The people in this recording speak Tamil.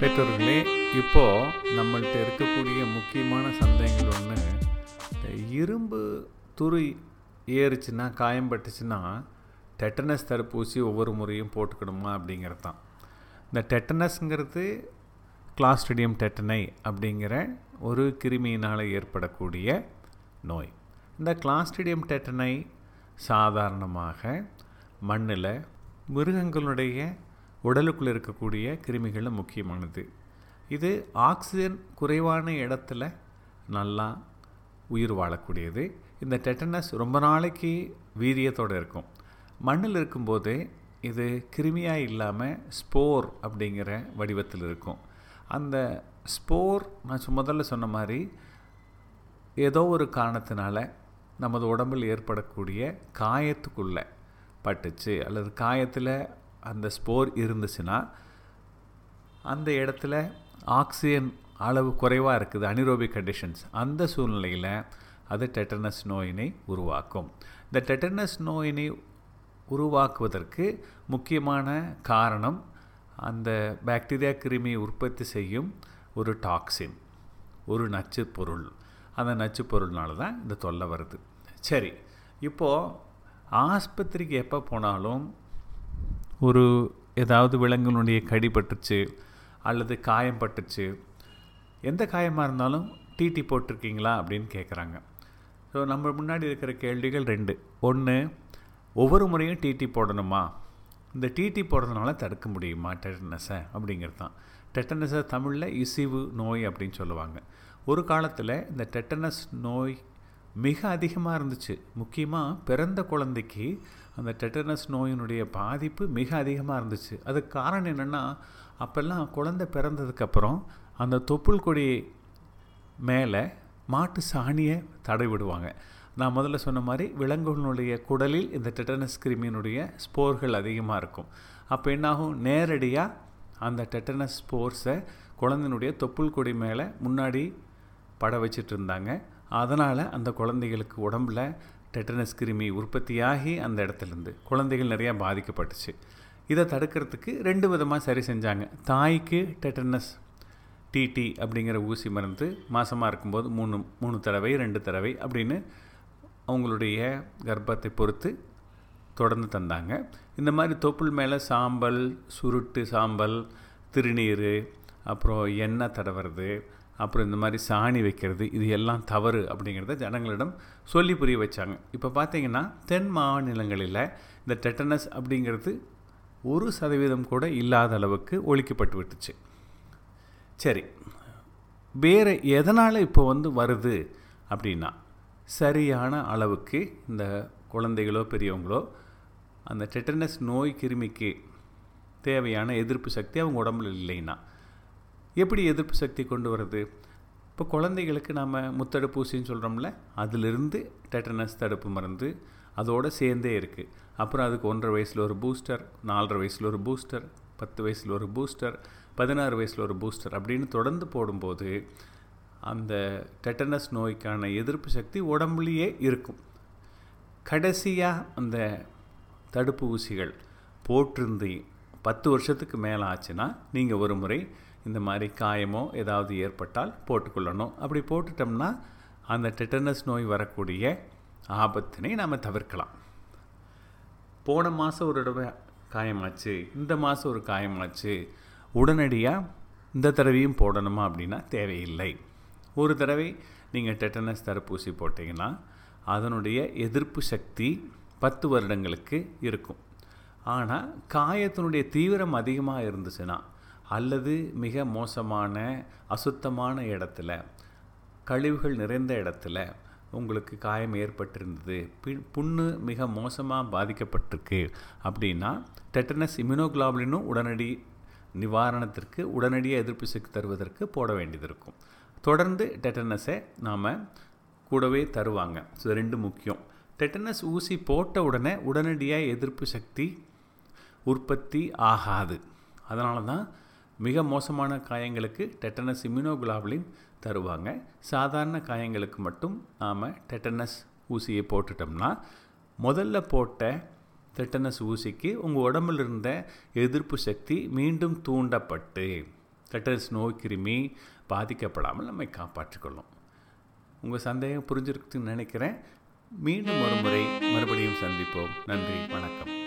பெற்றோர்களே இப்போது நம்மள்கிட்ட இருக்கக்கூடிய முக்கியமான சந்தேகங்கள் ஒன்று இரும்பு துரு ஏறுச்சுன்னா காயம்பட்டுச்சுன்னா டெட்டனஸ் தடுப்பூசி ஒவ்வொரு முறையும் போட்டுக்கணுமா அப்படிங்கிறது தான் இந்த டெட்டனஸ்ங்கிறது கிளாஸ்டிடியம் டெட்டனை அப்படிங்கிற ஒரு கிருமியினால் ஏற்படக்கூடிய நோய். இந்த கிளாஸ்டிடியம் டெட்டனை சாதாரணமாக மண்ணில் மிருகங்களுடைய உடலுக்குள்ளே இருக்கக்கூடிய கிருமிகளும் முக்கியமானது. இது ஆக்சிஜன் குறைவான இடத்துல நல்லா உயிர் வாழக்கூடியது. இந்த டெட்டனஸ் ரொம்ப நாளைக்கு வீரியத்தோடு இருக்கும். மண்ணில் இருக்கும்போது இது கிருமியாக இல்லாமல் ஸ்போர் அப்படிங்கிற வடிவத்தில் இருக்கும். அந்த ஸ்போர் நான் முதல்ல சொன்ன மாதிரி ஏதோ ஒரு காரணத்தினால நமது உடம்பில் ஏற்படக்கூடிய காயத்துக்குள்ளே பட்டுச்சு அல்லது காயத்தில் அந்த ஸ்போர் இருந்துச்சுன்னா அந்த இடத்துல ஆக்சிஜன் அளவு குறைவாக இருக்குது அனிரோபிக் கண்டிஷன்ஸ். அந்த சூழ்நிலையில் அது டெட்டனஸ் நோயினை உருவாக்கும். இந்த டெட்டனஸ் நோயினை உருவாக்குவதற்கு முக்கியமான காரணம் அந்த பாக்டீரியா கிருமி உற்பத்தி செய்யும் ஒரு டாக்ஸின் ஒரு நச்சு பொருள். அந்த நச்சு பொருள்னால தான் இந்த தொல்லை வருது. சரி இப்போது ஆஸ்பத்திரிக்கு எப்போ போனாலும் ஒரு ஏதாவது விலங்குனுடைய கடி பட்டுச்சு அல்லது காயம் பட்டுச்சு எந்த காயமாக இருந்தாலும் டிடி போட்டிருக்கீங்களா அப்படின்னு கேட்குறாங்க ஸோ நம்ம முன்னாடி இருக்கிற கேள்விகள் ரெண்டு. ஒன்று ஒவ்வொரு முறையும் டிடி போடணுமா? இந்த டிடி போடுறதுனால தடுக்க முடியுமா? டெட்டனஸை அப்படிங்கிறது தான். டெட்டனஸை தமிழில் இசிவு நோய் அப்படின்னு சொல்லுவாங்க. ஒரு காலத்தில் இந்த டெட்டனஸ் நோய் மிக அதிகமாக இருந்துச்சு. முக்கியமாக பிறந்த குழந்தைக்கு அந்த டெட்டனஸ் நோயினுடைய பாதிப்பு மிக அதிகமாக இருந்துச்சு. அதுக்கு காரணம் என்னென்னா அப்போல்லாம் குழந்தை பிறந்ததுக்கப்புறம் அந்த தொப்புள் கொடி மேலே மாட்டு சாணியை தடை விடுவாங்க. நான் முதல்ல சொன்ன மாதிரி விலங்குகளுடைய குடலில் இந்த டெட்டனஸ் கிருமியினுடைய ஸ்போர்கள் அதிகமாக இருக்கும். அப்போ என்னாகும்? நேரடியாக அந்த டெட்டனஸ் ஸ்போர்ஸை குழந்தையினுடைய தொப்புள் கொடி மேலே முன்னாடி பட வச்சிட்டு இருந்தாங்க. அதனால் அந்த குழந்தைகளுக்கு உடம்புல டெட்டனஸ் கிருமி உற்பத்தியாகி அந்த இடத்துலேருந்து குழந்தைகள் நிறையா பாதிக்கப்பட்டுச்சு. இதை தடுக்கிறதுக்கு ரெண்டு விதமாக சரி செஞ்சாங்க. தாய்க்கு டெட்டனஸ் டிடி அப்படிங்கிற ஊசி மருந்து மாதமாக இருக்கும்போது மூணு மூணு தடவை ரெண்டு தடவை அப்படின்னு அவங்களுடைய கர்ப்பத்தை பொறுத்து தொடர்ந்து தந்தாங்க. இந்த மாதிரி தொப்புள் மேலே சாம்பல் சுருட்டு சாம்பல் திருநீர் அப்புறம் எண்ணெய் தடவுறது அப்புறம் இந்த மாதிரி சாணி வைக்கிறது இது எல்லாம் தவறு அப்படிங்கிறத ஜனங்களிடம் சொல்லி புரிய வச்சாங்க. இப்போ பார்த்தீங்கன்னா தென் மாநிலங்களில் இந்த டெட்டனஸ் அப்படிங்கிறது ஒரு சதவீதம் கூட இல்லாத அளவுக்கு ஒழிக்கப்பட்டு விட்டுச்சு. சரி வேறு எதனால் இப்போ வந்து வருது அப்படின்னா சரியான அளவுக்கு இந்த குழந்தைகளோ பெரியவங்களோ அந்த டெட்டனஸ் நோய் கிருமிக்கு தேவையான எதிர்ப்பு சக்தி அவங்க உடம்புல இல்லைன்னா எப்படி எதிர்ப்பு சக்தி கொண்டு வருது இப்போ குழந்தைகளுக்கு நாம் முத்தடுப்பூசின்னு சொல்கிறோம்ல அதிலிருந்து டெட்டனஸ் தடுப்பு மருந்து அதோடு சேர்ந்தே இருக்குது அப்புறம் அதுக்கு ஒன்றரை வயசில் ஒரு பூஸ்டர் நாலரை வயசில் ஒரு பூஸ்டர் பத்து வயசில் ஒரு பூஸ்டர் பதினாறு வயசில் ஒரு பூஸ்டர் அப்படின்னு தொடர்ந்து போடும்போது அந்த டெட்டனஸ் நோய்க்கான எதிர்ப்பு சக்தி உடம்புலேயே இருக்கும். கடைசியாக அந்த தடுப்பு ஊசிகள் போட்டிருந்து பத்து வருஷத்துக்கு மேலே ஆச்சுன்னா நீங்கள் ஒரு முறை இந்த மாதிரி காயமோ ஏதாவது ஏற்பட்டால் போட்டுக்கொள்ளணும். அப்படி போட்டுட்டோம்னா அந்த டெட்டனஸ் நோய் வரக்கூடிய ஆபத்தினை நாம் தவிர்க்கலாம். போன மாதம் ஒரு தடவை காயமாச்சு இந்த மாதம் ஒரு காயமாச்சு. உடனடியாக இந்த தடவையும் போடணுமா அப்படின்னா தேவையில்லை. ஒரு தடவை நீங்கள் டெட்டனஸ் தடுப்பூசி போட்டிங்கன்னா அதனுடைய எதிர்ப்பு சக்தி பத்து வருடங்களுக்கு இருக்கும். ஆனால் காயத்தினுடைய தீவிரம் அதிகமாக இருந்துச்சுன்னா அல்லது மிக மோசமான அசுத்தமான இடத்துல கழிவுகள் நிறைந்த இடத்துல உங்களுக்கு காயம் ஏற்பட்டிருந்தது பி- புண்ணு மிக மோசமாக பாதிக்கப்பட்டிருக்கு அப்படின்னா டெட்டனஸ் இம்யூனோகுளாபுலினும் உடனடி நிவாரணத்திற்கு உடனடியாக எதிர்ப்பு சக்தி தருவதற்கு போட வேண்டியது இருக்கும். தொடர்ந்து டெட்டனஸை நாம் கூடவே தருவாங்க. ஸோ ரெண்டு முக்கியம். டெட்டனஸ் ஊசி போட்ட உடனே உடனடியாக எதிர்ப்பு சக்தி உற்பத்தி ஆகாது. அதனால தான் மிக மோசமான காயங்களுக்கு டெட்டனஸ் இம்யூனோகுளாபுலின் தருவாங்க. சாதாரண காயங்களுக்கு மட்டும் நாம் டெட்டனஸ் ஊசியை போட்டுட்டோம்னா முதல்ல போட்ட டெட்டனஸ் ஊசிக்கு உங்கள் உடம்புல இருந்த எதிர்ப்பு சக்தி மீண்டும் தூண்டப்பட்டு டெட்டனஸ் நோய் கிருமி பாதிக்கப்படாமல் நம்மை காப்பாற்றிக்கொள்ளும். உங்கள் சந்தேகம் புரிஞ்சிருக்குன்னு நினைக்கிறேன். மீண்டும் ஒரு முறை மறுபடியும் சந்திப்போம். நன்றி வணக்கம்.